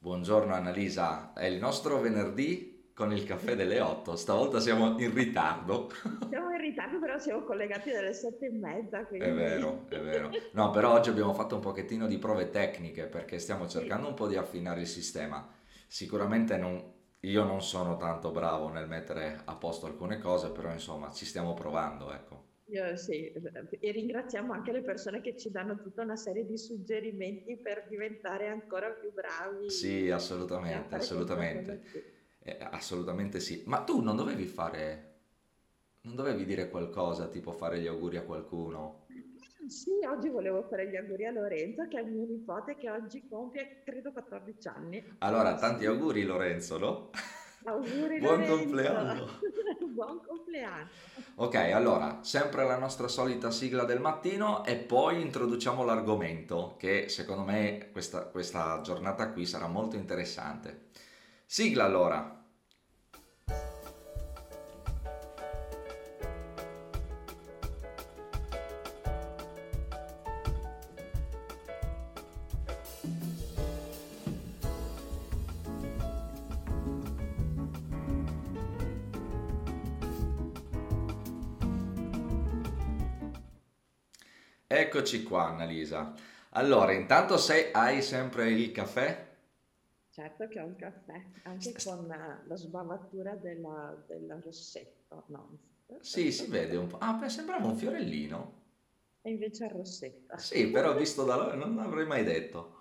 Buongiorno Annalisa, è il nostro venerdì con il caffè delle 8, stavolta siamo in ritardo. Siamo in ritardo, però siamo collegati dalle sette e mezza, È quindi... vero, è vero. No, però oggi abbiamo fatto un pochettino di prove tecniche perché stiamo cercando un po' di affinare il sistema. Sicuramente non- io non sono tanto bravo nel mettere a posto alcune cose, però insomma ci stiamo provando, ecco. Io sì, e ringraziamo anche le persone che ci danno tutta una serie di suggerimenti per diventare ancora più Sì, bravi a assolutamente, assolutamente. Eh, assolutamente sì. Ma tu non dovevi fare, non dovevi dire qualcosa, tipo fare gli auguri a qualcuno? Sì, oggi volevo fare gli auguri a Lorenzo, che è il mio nipote, che oggi compie, credo, 14 anni. Allora, tanti sì, auguri Lorenzo, no? Auguri Buon Lorenzo, compleanno! buon compleanno. Ok, allora, sempre la nostra solita sigla del mattino e poi introduciamo l'argomento che secondo me questa, questa giornata qui sarà molto interessante. Sigla allora. Eccoci qua, Annalisa. Allora, intanto se hai sempre il caffè? Certo che ho un caffè, anche con eh, la sbavatura della, della rossetto, no, Sì, si vede un po'. Ah, beh, sembrava un fiorellino. e invece è rossetta. Sì, però visto da là non l'avrei mai detto.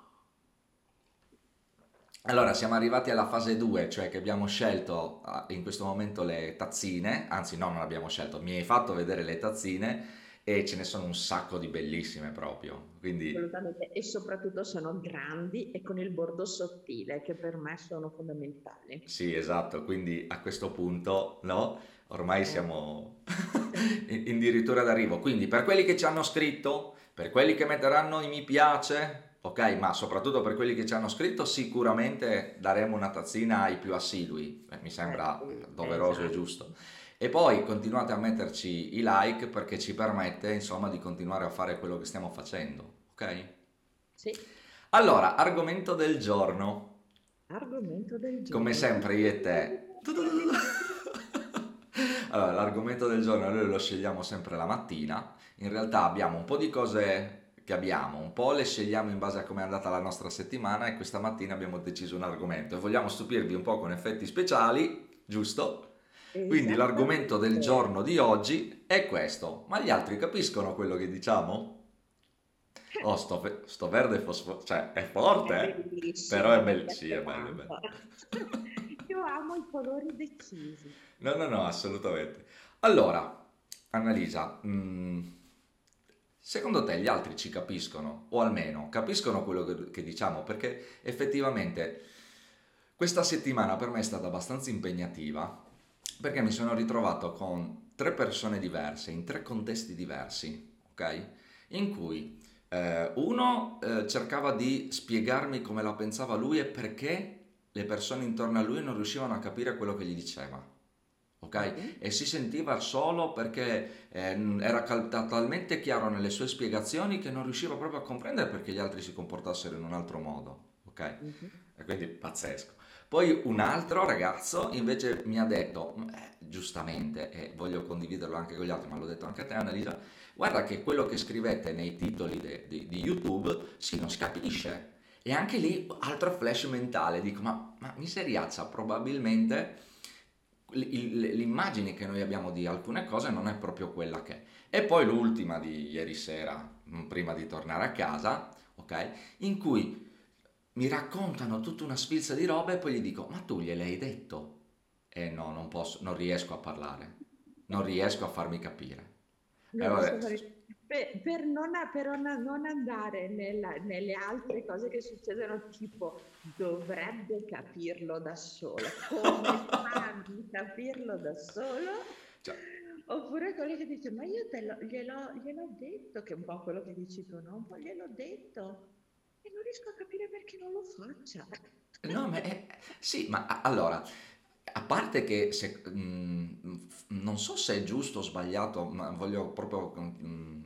Allora, siamo arrivati alla fase 2, cioè che abbiamo scelto ah, in questo momento le tazzine, anzi no, non abbiamo scelto, mi hai fatto vedere le tazzine e ce ne sono un sacco di bellissime proprio. Quindi Assolutamente, e soprattutto sono grandi e con il bordo sottile, che per me sono fondamentali. sì, esatto, quindi a questo punto, no, ormai Eh, siamo addirittura d'arrivo. Quindi per quelli che ci hanno scritto, per quelli che metteranno i mi piace, ok, ma soprattutto per quelli che ci hanno scritto, sicuramente daremo una tazzina ai più assidui, Eh, mi eh sembra sì, doveroso e esatto. giusto. E poi continuate a metterci i like perché ci permette, insomma, di continuare a fare quello che stiamo facendo, ok? Sì, Allora, argomento del giorno. argomento del Come giorno. sempre io e te. Allora, l'argomento del giorno noi lo scegliamo sempre la mattina. In realtà abbiamo un po' di cose che abbiamo, un po' le scegliamo in base a come è andata la nostra settimana e questa mattina abbiamo deciso un argomento e vogliamo stupirvi un po' con effetti speciali, giusto? Quindi l'argomento del giorno di oggi è questo. Ma gli altri capiscono quello che diciamo? Oh, sto, ve- sto verde fosforo, cioè è È forte, eh? Però bellissimo, è bello, sì, è bello, è. Io amo i colori decisi. No, no, no, assolutamente. Allora, Annalisa, mm, secondo te gli altri ci capiscono? O almeno capiscono quello che, che diciamo? Perché effettivamente questa settimana per me è stata abbastanza impegnativa perché mi sono ritrovato con tre persone diverse, in tre contesti diversi, ok? In cui eh, uno eh, cercava di spiegarmi come la pensava lui e perché le persone intorno a lui non riuscivano a capire quello che gli diceva. Ok? Mhm. E si sentiva solo perché eh, era cal- talmente chiaro nelle sue spiegazioni che non riusciva proprio a comprendere perché gli altri si comportassero in un altro modo. Ok? Mhm. E quindi pazzesco. Poi un altro ragazzo invece mi ha detto, eh, giustamente, e voglio condividerlo anche con gli altri, ma l'ho detto anche a te Annalisa, guarda che quello che scrivete nei titoli de- di, di YouTube, sì, non si capisce. E anche lì altro flash mentale, dico, ma, ma miseriazza, probabilmente l'immagine che noi abbiamo di alcune cose non è proprio quella che è. E poi l'ultima di ieri sera, mm, prima di tornare a casa, ok? In cui mi raccontano tutta una sfilza di robe e poi gli dico, ma tu gliel'hai detto? E no, non posso, non riesco a parlare, non riesco a farmi capire. Non fare... Per, per non, per non- andare nella- nelle altre cose che succedono, tipo dovrebbe capirlo da solo, come fa a capirlo da solo? cioè, Oppure quelli che dice, ma io lo- gliel'ho, gliel'ho detto, che è un po' quello che dici tu, no? Un po' gliel'ho detto e non riesco a capire perché non lo faccia. No, ma è- sì, ma allora, a parte che se- mm, f- non so se è giusto o sbagliato, ma voglio proprio mm,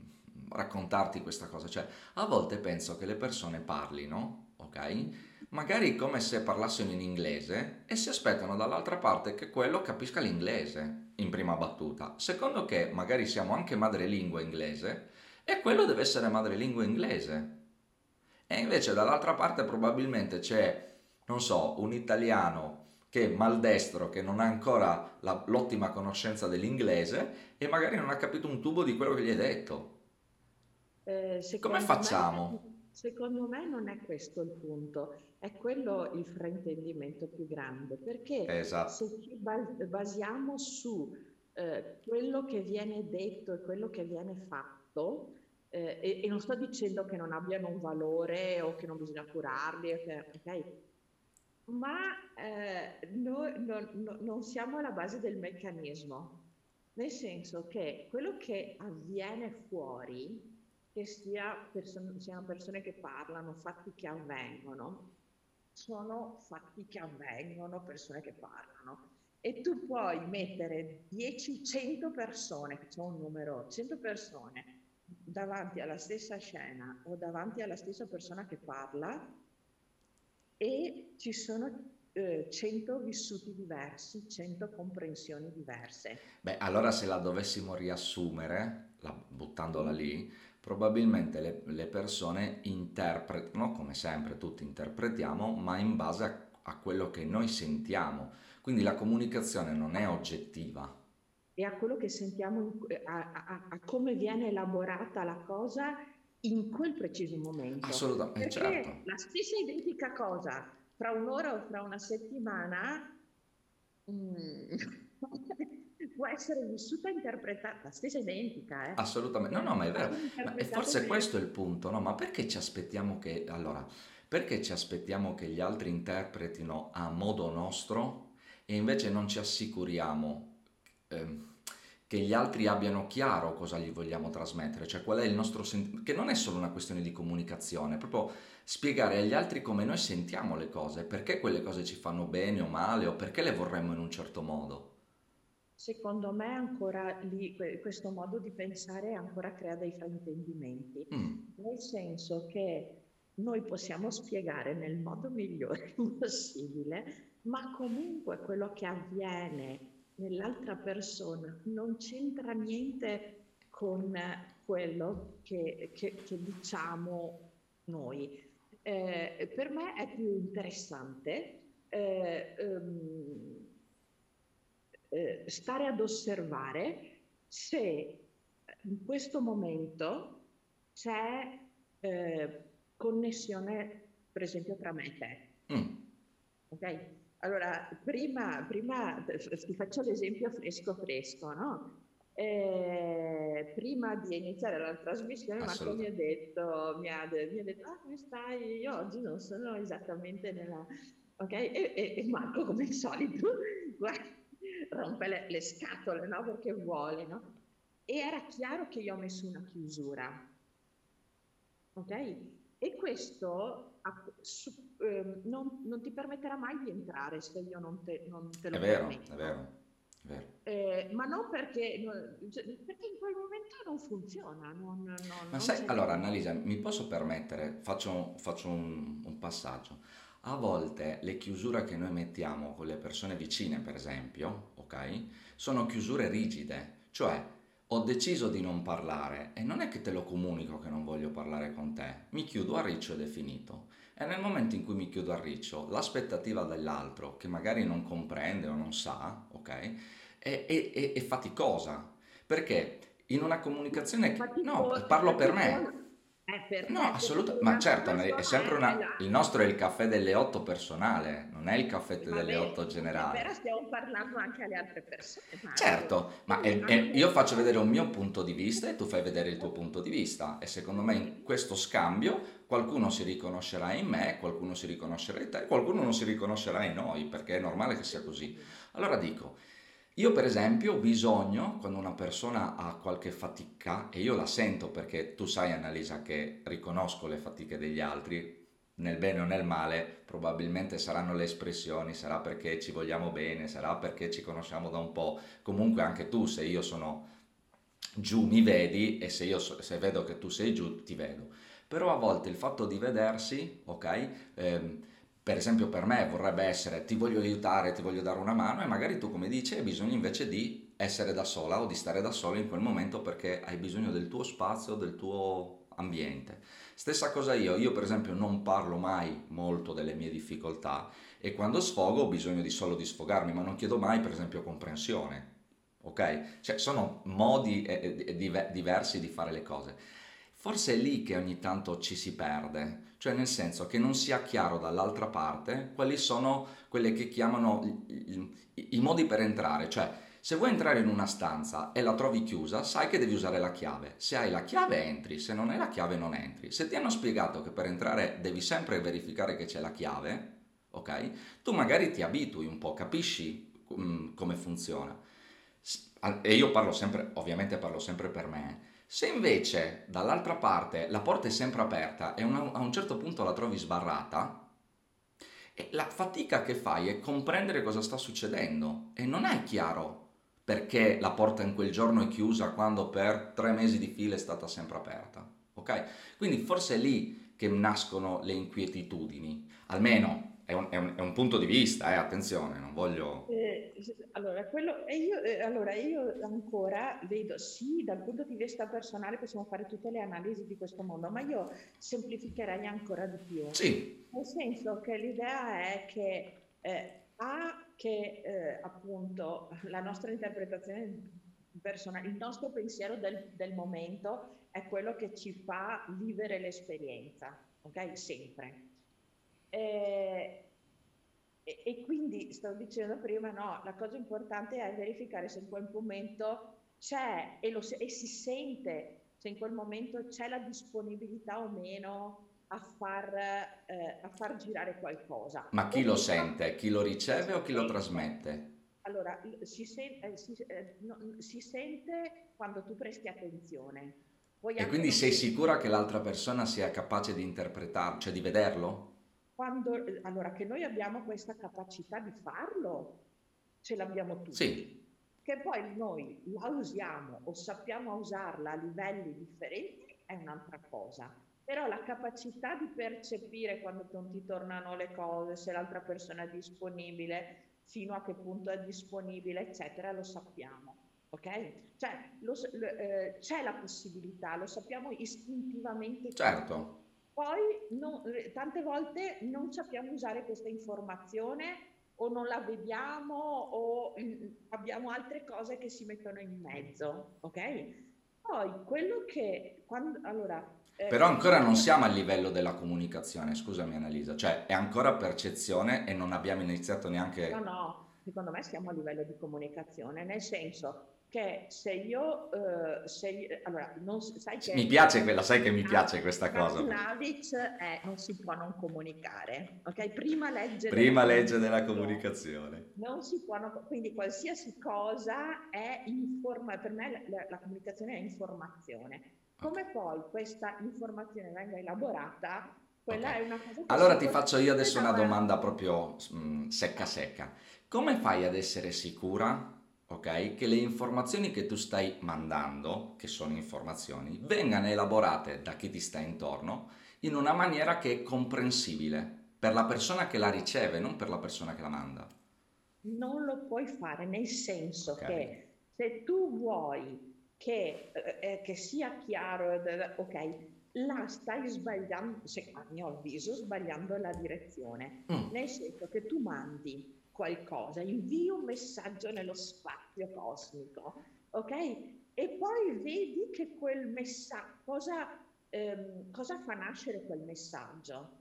raccontarti questa cosa. Cioè, a volte penso che le persone parlino, ok? magari come se parlassero in inglese e si aspettano dall'altra parte che quello capisca l'inglese in prima battuta. Secondo che magari siamo anche madrelingua inglese e quello deve essere madrelingua inglese. E invece dall'altra parte probabilmente c'è, non so, un italiano che è maldestro, che non ha ancora la, l'ottima conoscenza dell'inglese e magari non ha capito un tubo di quello che gli hai detto. Eh, Come facciamo? Me, secondo me non è questo il punto, è quello il fraintendimento più grande, perché esatto. se ci basiamo su eh, quello che viene detto e quello che viene fatto, eh, e, e, non sto dicendo che non abbiano un valore o che non bisogna curarli, okay? ma eh, noi no, no, non siamo alla base del meccanismo, nel senso che quello che avviene fuori, che sia person- siano persone che parlano, fatti che avvengono, sono fatti che avvengono, persone che parlano. E tu puoi mettere 10, 100 persone, che c'è un numero, 100 persone davanti alla stessa scena o davanti alla stessa persona che parla e ci sono eh, 100 vissuti diversi, 100 comprensioni diverse. Beh, allora se la dovessimo riassumere, la, buttandola lì, probabilmente le, le, persone interpretano, come sempre tutti interpretiamo, ma in base a, a quello che noi sentiamo. Quindi la comunicazione non è oggettiva. E a quello che sentiamo, a, a, a come viene elaborata la cosa in quel preciso momento. Assolutamente, Perché certo. La stessa identica cosa fra un'ora o fra una settimana mm, può essere vissuta e interpretata, la stessa identica. Eh? Assolutamente, no, no, ma è vero. Ma e forse questo è il punto, no? Ma perché ci aspettiamo che, allora, perché ci aspettiamo che gli altri interpretino a modo nostro e invece non ci assicuriamo? Eh, che gli altri abbiano chiaro cosa gli vogliamo trasmettere, cioè qual è il nostro sentimento, che non è solo una questione di comunicazione, è proprio spiegare agli altri come noi sentiamo le cose, perché quelle cose ci fanno bene o male o perché le vorremmo in un certo modo. Secondo me ancora lì questo modo di pensare ancora crea dei fraintendimenti, mm. nel senso che noi possiamo spiegare nel modo migliore possibile, ma comunque quello che avviene nell'altra persona non c'entra niente con quello che, che, che diciamo noi. Eh, per me è più interessante eh, um, eh, stare ad osservare se in questo momento c'è eh, connessione, per esempio, tra me e te. Mm. Ok? Allora, prima, prima ti faccio l'esempio fresco fresco, no? Eh, prima di iniziare la trasmissione Marco mi ha detto, mi ha, mi ha, detto, ah come stai? Io oggi non sono esattamente nella... Ok? E, e, e Marco come al solito guarda, rompe le, le, scatole, no? Perché vuole, no? E era chiaro che io ho messo una chiusura. Ok? E questo su, eh, non, non, ti permetterà mai di entrare se io non te, non te lo è vero, permetto. È vero, è vero. Eh, ma non perché, cioè, perché in quel momento non funziona. Non, non, ma sai, allora Annalisa, mi posso permettere, faccio, faccio un, un passaggio. A volte le chiusure che noi mettiamo con le persone vicine, per esempio, ok, sono chiusure rigide, cioè ho deciso di non parlare e non è che te lo comunico che non voglio parlare con te, mi chiudo a riccio ed è finito. E nel momento in cui mi chiudo a riccio, l'aspettativa dell'altro, che magari non comprende o non sa, ok, è, è, è, è faticosa. Perché in una comunicazione... No, parlo per me no, assolutamente, ma certo, è sempre una... il nostro è il caffè delle otto personale, non è il caffè delle otto generale. Però stiamo parlando anche alle altre persone. Ma certo, ma è, è, io faccio vedere un mio punto di vista e tu fai vedere il tuo punto di vista e secondo me in questo scambio qualcuno si riconoscerà in me, qualcuno si riconoscerà in te, qualcuno non si riconoscerà in noi, perché è normale che sia così. Allora dico, io per esempio ho bisogno, quando una persona ha qualche fatica, e io la sento perché tu sai Annalisa che riconosco le fatiche degli altri, nel bene o nel male, probabilmente saranno le espressioni, sarà perché ci vogliamo bene, sarà perché ci conosciamo da un po', comunque anche tu se io sono giù mi vedi e se io se vedo che tu sei giù ti vedo. Però a volte il fatto di vedersi, ok? Ehm, per esempio per me vorrebbe essere ti voglio aiutare, ti voglio dare una mano e magari tu come dici hai bisogno invece di essere da sola o di stare da solo in quel momento perché hai bisogno del tuo spazio, del tuo ambiente. Stessa cosa io, io per esempio non parlo mai molto delle mie difficoltà e quando sfogo ho bisogno di solo di sfogarmi, ma non chiedo mai per esempio comprensione. Ok? Cioè sono modi eh, eh diversi di fare le cose. Forse è lì che ogni tanto ci si perde, cioè nel senso che non sia chiaro dall'altra parte quali sono quelle che chiamano i, i, i modi per entrare, cioè se vuoi entrare in una stanza e la trovi chiusa, sai che devi usare la chiave. Se hai la chiave entri, se non hai la chiave non entri. Se ti hanno spiegato che per entrare devi sempre verificare che c'è la chiave, ok? Tu magari ti abitui un po', capisci um, come funziona. E io parlo sempre, ovviamente parlo sempre per me. Se invece dall'altra parte la porta è sempre aperta e una, a un certo punto la trovi sbarrata, la fatica che fai è comprendere cosa sta succedendo e non è chiaro perché la porta in quel giorno è chiusa quando per tre mesi di fila è stata sempre aperta. Ok? Quindi forse è lì che nascono le inquietudini, almeno è un, è un, è un punto di vista, eh, attenzione, non voglio... Eh, allora, quello, io, eh, allora, io ancora vedo, sì, dal punto di vista personale possiamo fare tutte le analisi di questo mondo, ma io semplificherei ancora di più. Sì. Nel senso che l'idea è che eh, A, che eh, appunto la nostra interpretazione personale, il nostro pensiero del, del, momento è quello che ci fa vivere l'esperienza, ok? Sempre. E, e, e quindi stavo dicendo prima, no, la cosa importante è verificare se in quel momento c'è e, lo, e si sente se in quel momento c'è la disponibilità o meno a far, eh, a far girare qualcosa. Ma chi lo sente? Chi lo riceve o chi lo trasmette? Allora, si, sen- eh, si, eh, no, si, sente quando tu presti attenzione. Poi e quindi sei sicura che l'altra persona sia capace di interpretarlo, cioè di vederlo? Quando, allora, che noi abbiamo questa capacità di farlo, ce l'abbiamo tutti. Sì. Che poi noi la usiamo o sappiamo usarla a livelli differenti è un'altra cosa però la capacità di percepire quando non ti tornano le cose, se l'altra persona è disponibile, fino a che punto è disponibile, eccetera, lo sappiamo. Ok? Cioè, lo, eh, c'è la possibilità, lo sappiamo istintivamente. Certo. Poi no, eh, tante volte non sappiamo usare questa informazione o non la vediamo o mm, abbiamo altre cose che si mettono in mezzo, ok? Poi quello che quando allora eh, Però ancora non siamo a livello della comunicazione, scusami Annalisa, cioè è ancora percezione e non abbiamo iniziato neanche... No, no, secondo me siamo a livello di comunicazione, nel senso che se io, eh, se, allora, non, sai che... Mi piace quella, sai che mi piace questa cosa. Navic è non si può non comunicare, ok? Prima legge... Prima della legge della comunicazione. Non si può, non, quindi qualsiasi cosa è informa, per me la, la comunicazione è informazione come poi questa informazione venga elaborata, quella okay. è una cosa... Allora ti faccio io adesso una domanda proprio mh, mm, secca secca. Come fai ad essere sicura, ok, che le informazioni che tu stai mandando, che sono informazioni, vengano elaborate da chi ti sta intorno in una maniera che è comprensibile per la persona che la riceve, non per la persona che la manda? Non lo puoi fare nel senso okay. che se tu vuoi che, eh, eh, che sia chiaro, ok, la stai sbagliando, se, a mio avviso, sbagliando la direzione, mm. nel senso che tu mandi qualcosa, invii un messaggio nello spazio cosmico, ok? E poi vedi che quel messaggio, cosa, ehm, cosa fa nascere quel messaggio?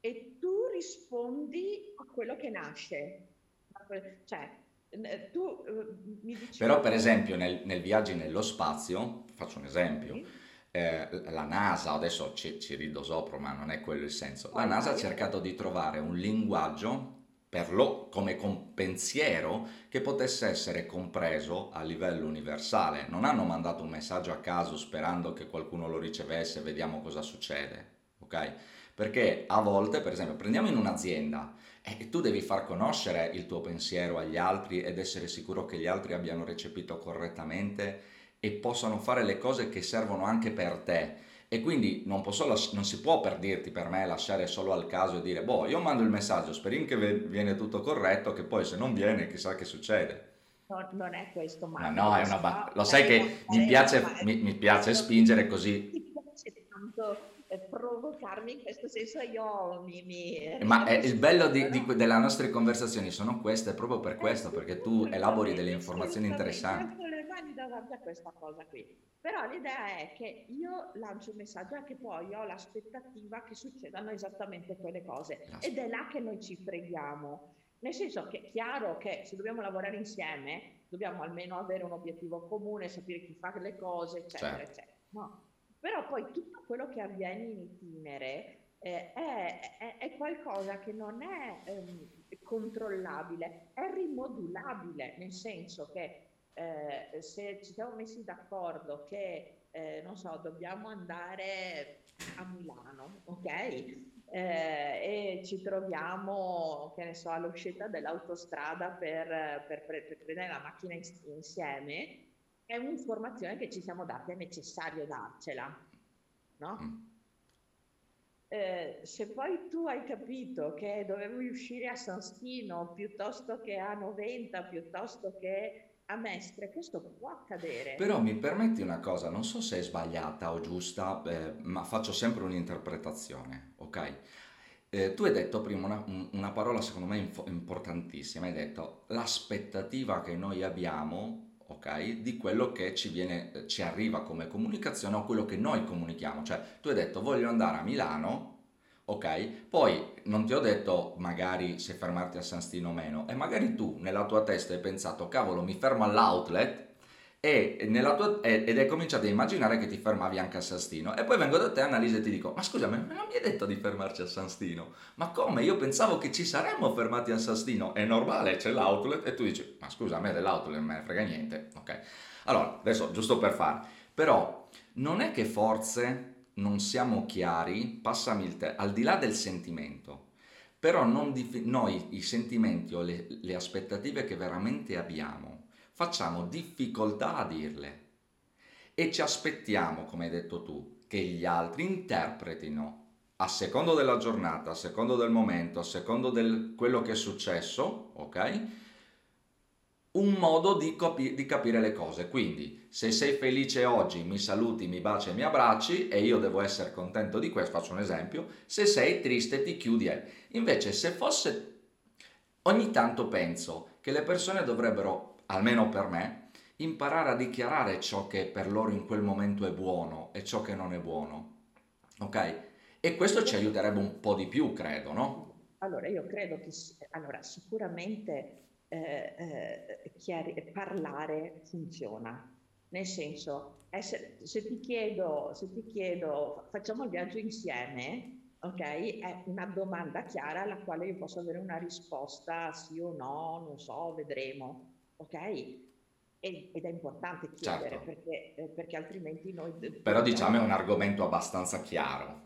E tu rispondi a quello che nasce. Cioè, eh, tu eh, mi dici... Però per esempio nel, nel viaggio nello spazio, faccio un esempio, sì. eh, la NASA, adesso ci, ci, rido sopra ma non è quello il senso, la NASA ha cercato di trovare un linguaggio per lo, come pensiero che potesse essere compreso a livello universale. Non hanno mandato un messaggio a caso sperando che qualcuno lo ricevesse e vediamo cosa succede, ok? Perché a volte, per esempio, prendiamo in un'azienda, e tu devi far conoscere il tuo pensiero agli altri ed essere sicuro che gli altri abbiano recepito correttamente e possano fare le cose che servono anche per te. E quindi non, posso, non si può per dirti, per me, lasciare solo al caso e dire, boh, io mando il messaggio, speriamo che viene tutto corretto, che poi se non viene chissà che succede. No, non è questo, ma... No, no, è una... Ba- lo sai che mi piace, mi, mi piace spingere così... Mi piace tanto eh, provocarmi in questo senso io mi... mi Ma è il bello di, di, delle nostre conversazioni sono queste proprio per questo, perché tu elabori delle informazioni interessanti. Mani davanti a questa cosa qui. Però l'idea è che io lancio un messaggio e che poi ho l'aspettativa che succedano esattamente quelle cose. Ed è là che noi ci freghiamo. Nel senso che è chiaro che se dobbiamo lavorare insieme dobbiamo almeno avere un obiettivo comune, sapere chi fa le cose, eccetera, certo. eccetera. No? Però poi tutto quello che avviene in itinere eh, è, è, è, qualcosa che non è ehm, controllabile, è rimodulabile, nel senso che eh, se ci siamo messi d'accordo che, eh, non so, dobbiamo andare a Milano, ok? Eh, e ci troviamo, che ne so, all'uscita dell'autostrada per, per, per, prendere la macchina insieme, è un'informazione che ci siamo dati, è necessario darcela, no? Mm. Eh, se poi tu hai capito che dovevi uscire a San Stino piuttosto che a Noventa, piuttosto che a Mestre, questo può accadere. Però mi permetti una cosa, non so se è sbagliata o giusta, eh, ma faccio sempre un'interpretazione, ok? Eh, tu hai detto prima una, una parola secondo me inf- importantissima, hai detto l'aspettativa che noi abbiamo ok? Di quello che ci, viene, ci arriva come comunicazione o quello che noi comunichiamo. Cioè, tu hai detto voglio andare a Milano, ok? Poi non ti ho detto magari se fermarti a San Stino o meno, e magari tu nella tua testa hai pensato, cavolo, mi fermo all'outlet e tua, ed hai cominciato a immaginare che ti fermavi anche a San Stino e poi vengo da te Annalisa e ti dico ma scusami ma non mi hai detto di fermarci a San Stino? Ma come? Io pensavo che ci saremmo fermati a San Stino è normale c'è l'outlet e tu dici ma scusa a me dell'outlet non me ne frega niente ok? Allora adesso giusto per fare però non è che forse non siamo chiari passami il te al di là del sentimento però dif- noi i sentimenti o le, le aspettative che veramente abbiamo facciamo difficoltà a dirle e ci aspettiamo, come hai detto tu, che gli altri interpretino a secondo della giornata, a secondo del momento, a secondo di quello che è successo, ok? Un modo di, capi- di, capire le cose. Quindi, se sei felice oggi, mi saluti, mi baci e mi abbracci e io devo essere contento di questo, faccio un esempio. Se sei triste, ti chiudi. Invece, se fosse... Ogni tanto penso che le persone dovrebbero almeno per me, imparare a dichiarare ciò che per loro in quel momento è buono e ciò che non è buono. Ok? E questo ci aiuterebbe un po' di più, credo, no? Allora, io credo che allora, sicuramente eh, eh, parlare funziona. Nel senso, essere, se, ti chiedo, se ti chiedo, facciamo il viaggio insieme, ok? È una domanda chiara alla quale io posso avere una risposta sì o no, non so, vedremo ok? Ed è importante chiedere certo. perché, eh, perché, altrimenti noi... Però diciamo è un argomento abbastanza chiaro,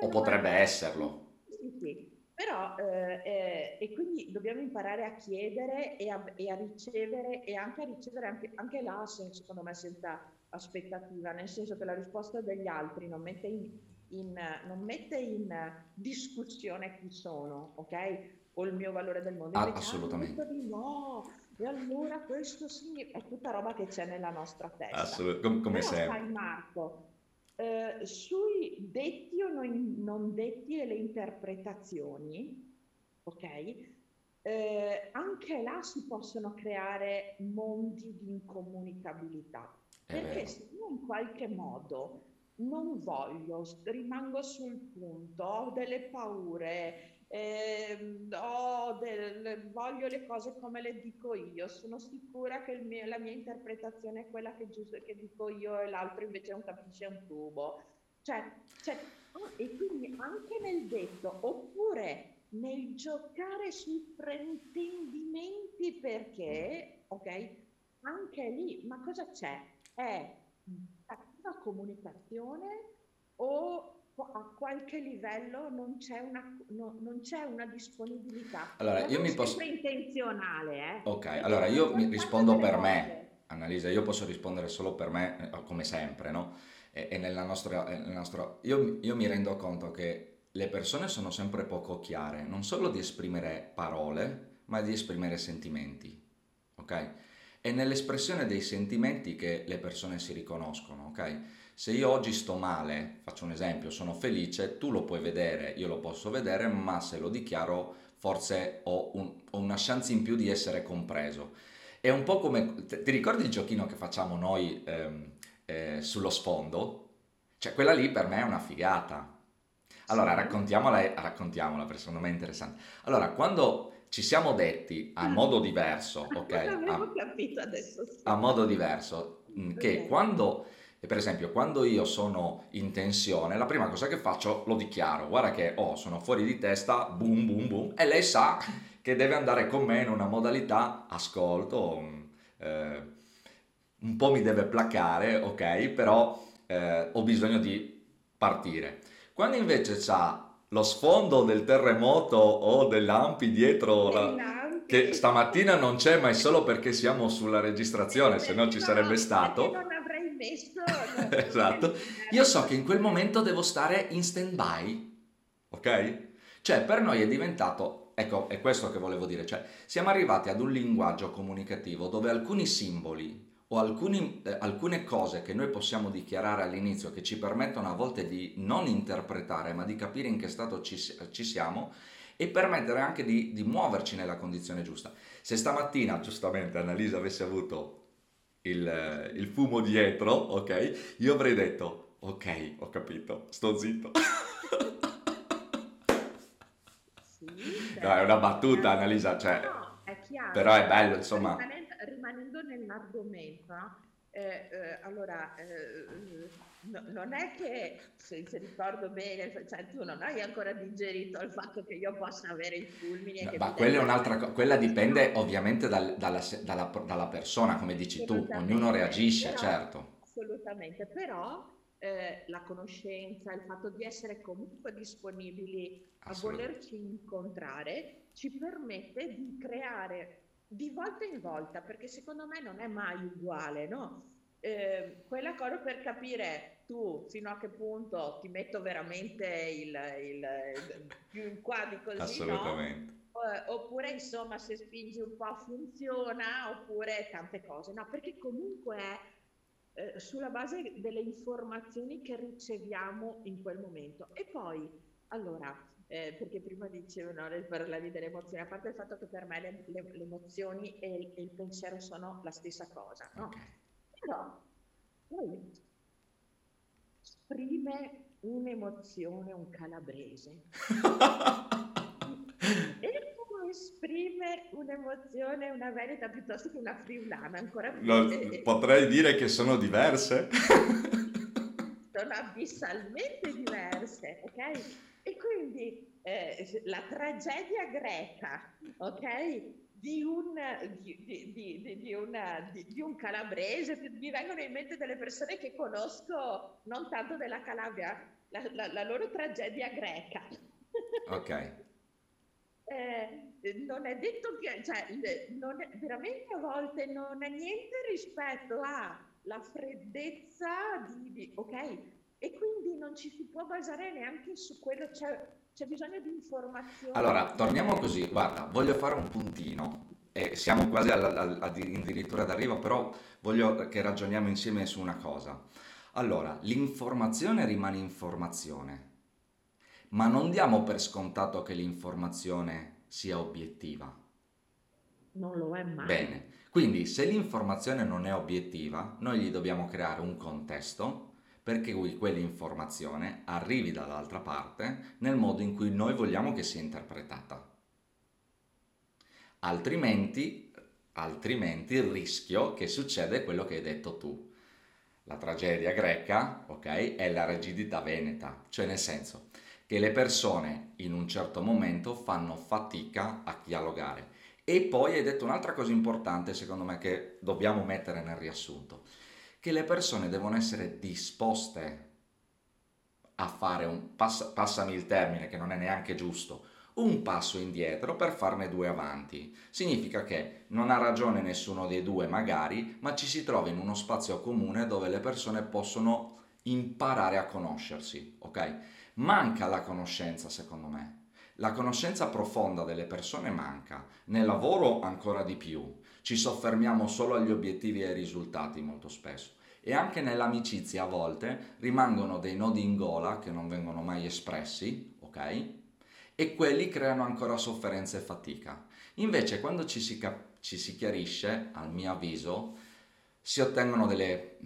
o potrebbe esserlo. Sì, sì. Però, eh, eh, e quindi dobbiamo imparare a chiedere e a, e a ricevere, e anche a ricevere anche, anche là, secondo me, senza aspettativa, nel senso che la risposta degli altri non mette in, in, non mette in discussione chi sono, ok? O il mio valore del mondo. Ah, assolutamente. No, e allora questo sì, è tutta roba che c'è nella nostra testa. Assolutamente, come Però, sempre. Sai Marco, eh, sui detti o non, detti e le interpretazioni, ok? Eh, anche là si possono creare mondi di incomunicabilità. Perché se io in qualche modo non voglio, rimango sul punto, ho delle paure, eh, del, voglio le cose come le dico io, sono sicura che mio, la mia interpretazione è quella che, giusto, che dico io e l'altro invece non capisce un tubo. Cioè, cioè, e quindi anche nel detto, oppure nel giocare sui fraintendimenti perché, ok, anche lì, ma cosa c'è? È cattiva comunicazione o a qualche livello non c'è una, no, non c'è una disponibilità. Allora, io mi posso... intenzionale, eh? Ok, allora io mi rispondo per me. Annalisa, io posso rispondere solo per me, eh, come sempre, no? e, e nella nostra, nella nostra io, io mi rendo conto che le persone sono sempre poco chiare, non solo di esprimere parole, ma di esprimere sentimenti, ok? È nell'espressione dei sentimenti che le persone si riconoscono, ok? Se io oggi sto male, faccio un esempio, sono felice, tu lo puoi vedere, io lo posso vedere, ma se lo dichiaro forse ho, un, ho una chance in più di essere compreso. È un po' come, ti ricordi il giochino che facciamo noi ehm, eh, sullo sfondo? Cioè quella lì per me è una figata, allora, raccontiamola, raccontiamola perché secondo me è interessante. Allora, quando ci siamo detti a modo diverso, ok? Avevo capito adesso. Sì. A modo diverso, che okay. quando, per esempio, quando io sono in tensione, la prima cosa che faccio lo dichiaro, guarda che oh, sono fuori di testa, boom, boom, boom, e lei sa che deve andare con me in una modalità ascolto, mm, eh, un po' mi deve placare, ok? Però eh, ho bisogno di partire. Quando invece c'ha lo sfondo del terremoto o dell'ampi dietro, la... che stamattina non c'è, ma è solo perché siamo sulla registrazione, se no ci sarebbe stato. Messo. esatto. Io so che in quel momento devo stare in stand by, ok? Cioè, per noi è diventato, ecco, è questo che volevo dire, cioè, siamo arrivati ad un linguaggio comunicativo dove alcuni simboli o alcuni, eh, alcune cose che noi possiamo dichiarare all'inizio che ci permettono a volte di non interpretare ma di capire in che stato ci, ci siamo e permettere anche di, di, muoverci nella condizione giusta. Se stamattina giustamente Annalisa avesse avuto il, il fumo dietro, ok, io avrei detto ok, ho capito, sto zitto. Sì, no, è una battuta Annalisa, cioè, no, è chiaro, però è bello insomma rimanendo nell'argomento, eh, eh, allora, eh, no, non è che, se, se, ricordo bene, cioè tu non hai ancora digerito il fatto che io possa avere i fulmini. No, ma quella è un'altra cosa, quella dipende ovviamente dal, dalla, dalla, dalla, persona, come dici tu, ognuno reagisce, però, certo. Assolutamente, però eh, la conoscenza, il fatto di essere comunque disponibili a volerci incontrare, ci permette di creare di volta in volta, perché secondo me non è mai uguale, no? Eh, quella cosa per capire tu fino a che punto ti metto veramente il, il, più in qua di così, Assolutamente. No? Eh, oppure insomma se spingi un po' funziona, oppure tante cose, no? Perché comunque è eh, sulla base delle informazioni che riceviamo in quel momento. E poi, allora, eh, perché prima dicevano, no, parlavi delle emozioni, a parte il fatto che per me le, le, le emozioni e il, e il, pensiero sono la stessa cosa, no? Okay. Però poi esprime un'emozione un calabrese. e come esprime un'emozione una veneta piuttosto che una friulana, ancora più... No, potrei dire che sono diverse. sono abissalmente diverse, ok? E quindi eh, la tragedia greca, ok? Di un, di, di, di, una, di, un, calabrese, mi vengono in mente delle persone che conosco non tanto della Calabria, la, la, la loro tragedia greca. Ok. eh, non è detto che, cioè, non è, veramente a volte non è niente rispetto alla freddezza di, ok? E quindi non ci si può basare neanche su quello, c'è, c'è bisogno di informazioni. Allora, torniamo così, guarda, voglio fare un puntino e siamo quasi addirittura d'arrivo, però voglio che ragioniamo insieme su una cosa. Allora, l'informazione rimane informazione, ma non diamo per scontato che l'informazione sia obiettiva. Non lo è mai. Bene, quindi se l'informazione non è obiettiva, noi gli dobbiamo creare un contesto perché quell'informazione arrivi dall'altra parte nel modo in cui noi vogliamo che sia interpretata. Altrimenti, altrimenti il rischio che succede quello che hai detto tu. La tragedia greca, ok, è la rigidità veneta, cioè nel senso che le persone in un certo momento fanno fatica a dialogare. E poi hai detto un'altra cosa importante, secondo me, che dobbiamo mettere nel riassunto che le persone devono essere disposte a fare un, pass- passami il termine che non è neanche giusto, un passo indietro per farne due avanti. Significa che non ha ragione nessuno dei due magari, ma ci si trova in uno spazio comune dove le persone possono imparare a conoscersi, ok? Manca la conoscenza secondo me. La conoscenza profonda delle persone manca, nel lavoro ancora di più. Ci soffermiamo solo agli obiettivi e ai risultati molto spesso. E anche nell'amicizia a volte rimangono dei nodi in gola che non vengono mai espressi, ok? E quelli creano ancora sofferenza e fatica. Invece quando ci si, cap- ci si chiarisce, al mio avviso, si ottengono delle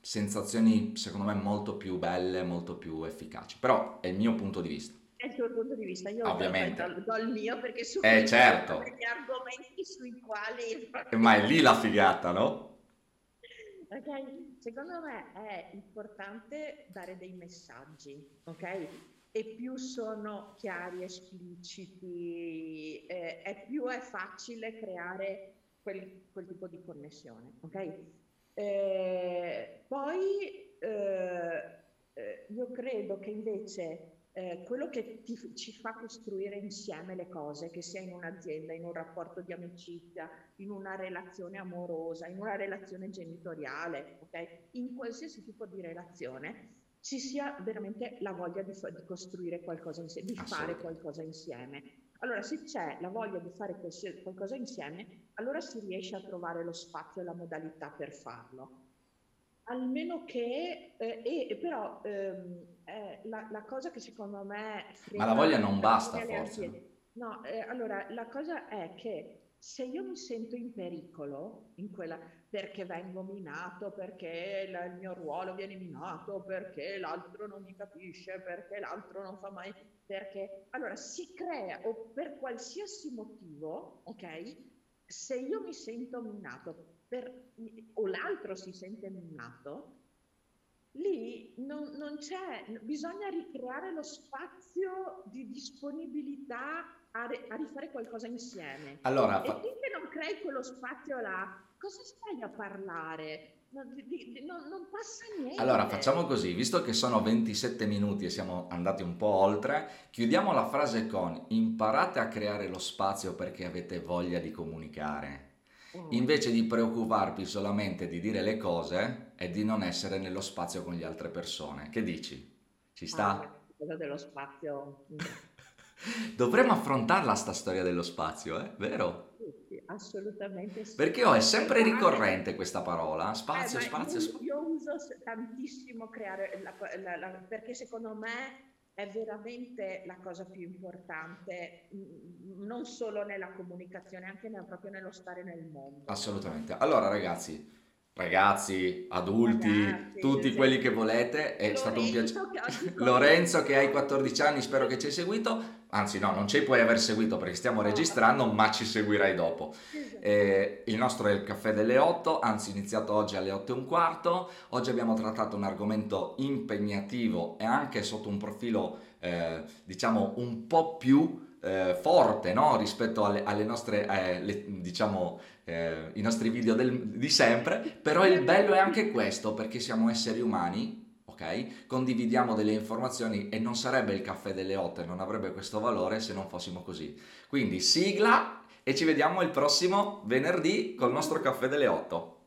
sensazioni secondo me molto più belle, molto più efficaci. Però è il mio punto di vista. È il tuo punto di vista, io Ovviamente. do, do il mio perché su Eh, certo. degli argomenti sui quali... Ma è lì la figata, no? Ok, secondo me è importante dare dei messaggi, ok? E più sono chiari, espliciti, eh, è più è facile creare quel, quel tipo di connessione, ok? Eh, poi eh, eh, io credo che invece eh, quello che ti, ci fa costruire insieme le cose, che sia in un'azienda, in un rapporto di amicizia, in una relazione amorosa, in una relazione genitoriale, okay? in qualsiasi tipo di relazione, ci sia veramente la voglia di, di costruire qualcosa insieme, di fare qualcosa insieme. Allora, se c'è la voglia di fare qualcosa insieme, allora si riesce a trovare lo spazio e la modalità per farlo. Almeno che, eh, e, però ehm, eh, la, la, cosa che secondo me... Ma la voglia non basta forse. No, eh, allora la cosa è che se io mi sento in pericolo, in quella, perché vengo minato, perché la, il mio ruolo viene minato, perché l'altro non mi capisce, perché l'altro non fa mai, perché... Allora si crea, o per qualsiasi motivo, ok? Se io mi sento minato per, o l'altro si sente minato, lì non, non c'è, bisogna ricreare lo spazio di disponibilità a, re, a rifare qualcosa insieme. Allora, e finché non crei quello spazio là, cosa stai a parlare? Non, non, non, passa niente. Allora facciamo così, visto che sono 27 minuti e siamo andati un po' oltre, chiudiamo la frase con imparate a creare lo spazio perché avete voglia di comunicare. Mm. Invece di preoccuparvi solamente di dire le cose e di non essere nello spazio con le altre persone. Che dici? Ci sta? Ah, cosa dello spazio. Dovremmo affrontarla sta storia dello spazio, eh? Vero? Sì, assolutamente sì. Perché oh, è sempre ricorrente questa parola, spazio, eh, spazio, io, spazio. Io uso tantissimo creare, la, la, la, perché secondo me è veramente la cosa più importante, non solo nella comunicazione, anche proprio nello stare nel mondo. Assolutamente. Allora ragazzi, ragazzi, adulti, ragazzi, tutti quelli che volete, è Lorenzo stato un piacere. Lorenzo che hai 14 anni, spero che ci hai seguito. Anzi no, non ci puoi aver seguito perché stiamo registrando, ma ci seguirai dopo. Esatto. Eh, il nostro è il caffè delle 8, anzi iniziato oggi alle 8 e un quarto. Oggi abbiamo trattato un argomento impegnativo e anche sotto un profilo, eh, diciamo, un po' più eh, forte no? rispetto alle, alle nostre, eh, le, diciamo, eh, i nostri video del, di sempre, però il bello è anche questo, perché siamo esseri umani, ok? Condividiamo delle informazioni e non sarebbe il caffè delle 8 non avrebbe questo valore se non fossimo così. Quindi sigla e ci vediamo il prossimo venerdì col nostro caffè delle 8.